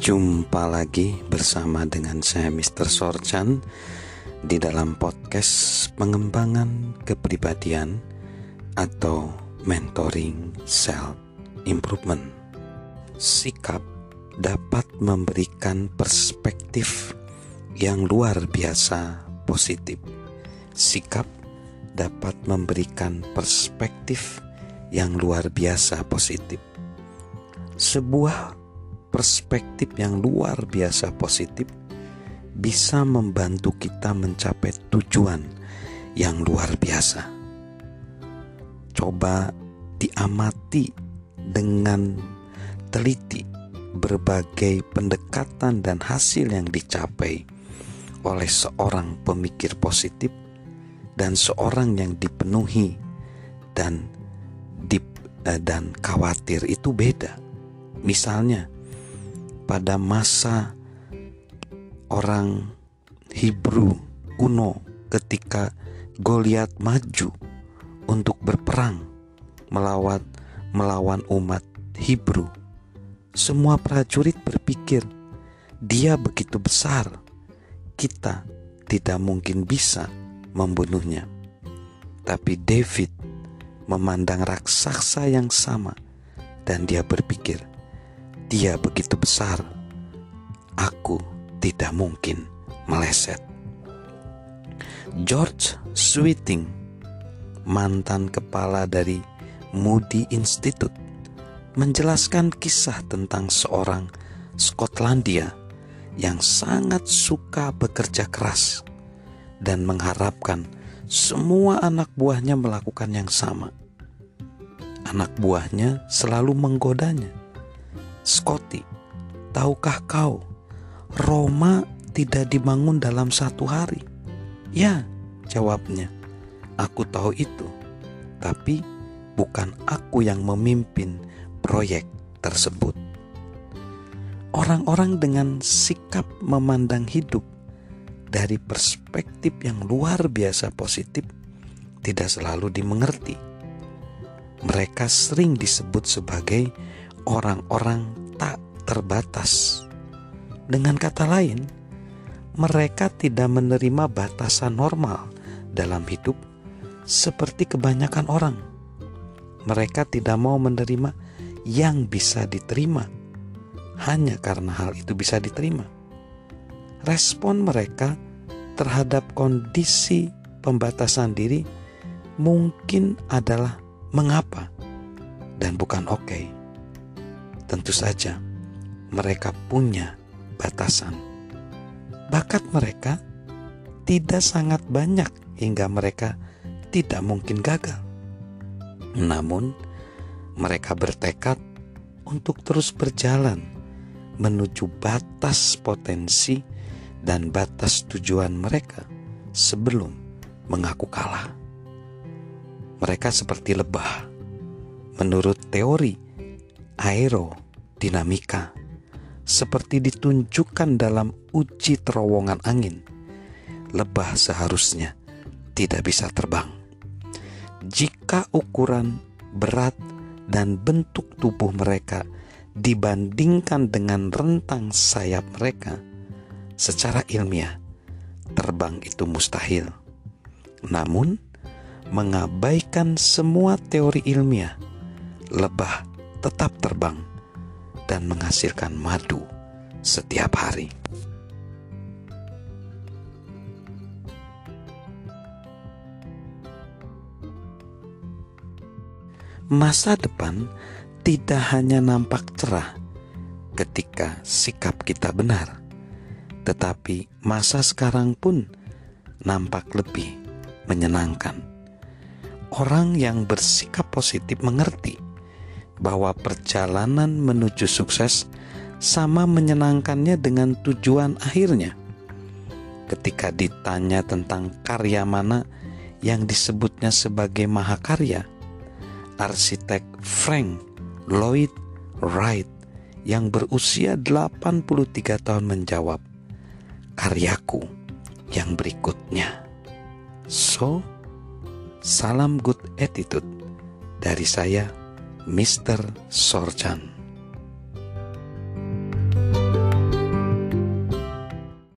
Jumpa lagi bersama dengan saya Mr. Sorchan di dalam podcast pengembangan kepribadian atau mentoring self improvement. Sikap dapat memberikan perspektif yang luar biasa positif. Sikap dapat memberikan perspektif yang luar biasa positif. Sebuah perspektif yang luar biasa positif bisa membantu kita mencapai tujuan yang luar biasa. Coba diamati dengan teliti berbagai pendekatan dan hasil yang dicapai oleh seorang pemikir positif dan seorang yang dipenuhi dan dip, eh, dan khawatir itu beda. Misalnya, pada masa orang Hebrew kuno ketika Goliat maju untuk berperang melawan melawan umat Hebrew. Semua prajurit berpikir, dia begitu besar, kita tidak mungkin bisa membunuhnya. Tapi David memandang raksasa yang sama dan dia berpikir, dia begitu besar, aku tidak mungkin meleset. George Sweeting, mantan kepala dari Moody Institute, menjelaskan kisah tentang seorang Skotlandia yang sangat suka bekerja keras dan mengharapkan semua anak buahnya melakukan yang sama. Anak buahnya selalu menggodanya Scotty, tahukah kau, Roma tidak dibangun dalam satu hari? Ya, jawabnya. Aku tahu itu, tapi bukan aku yang memimpin proyek tersebut. Orang-orang dengan sikap memandang hidup dari perspektif yang luar biasa positif tidak selalu dimengerti. Mereka sering disebut sebagai orang-orang terbatas. Dengan kata lain, mereka tidak menerima batasan normal dalam hidup seperti kebanyakan orang. Mereka tidak mau menerima yang bisa diterima hanya karena hal itu bisa diterima. Respon mereka terhadap kondisi pembatasan diri mungkin adalah mengapa dan bukan oke. Okay. Tentu saja, mereka punya batasan. Bakat mereka tidak sangat banyak hingga mereka tidak mungkin gagal. Namun, mereka bertekad untuk terus berjalan menuju batas potensi dan batas tujuan mereka sebelum mengaku kalah. Mereka seperti lebah. Menurut teori aerodinamika seperti ditunjukkan dalam uji terowongan angin. Lebah seharusnya tidak bisa terbang. Jika ukuran berat dan bentuk tubuh mereka dibandingkan dengan rentang sayap mereka, secara ilmiah terbang itu mustahil. Namun, mengabaikan semua teori ilmiah, lebah tetap terbang dan menghasilkan madu setiap hari. Masa depan tidak hanya nampak cerah ketika sikap kita benar, tetapi masa sekarang pun nampak lebih menyenangkan. Orang yang bersikap positif mengerti bahwa perjalanan menuju sukses sama menyenangkannya dengan tujuan akhirnya. Ketika ditanya tentang karya mana yang disebutnya sebagai mahakarya, arsitek Frank Lloyd Wright yang berusia 83 tahun menjawab, "Karyaku yang berikutnya." So, salam good attitude dari saya Mr. Sorjan.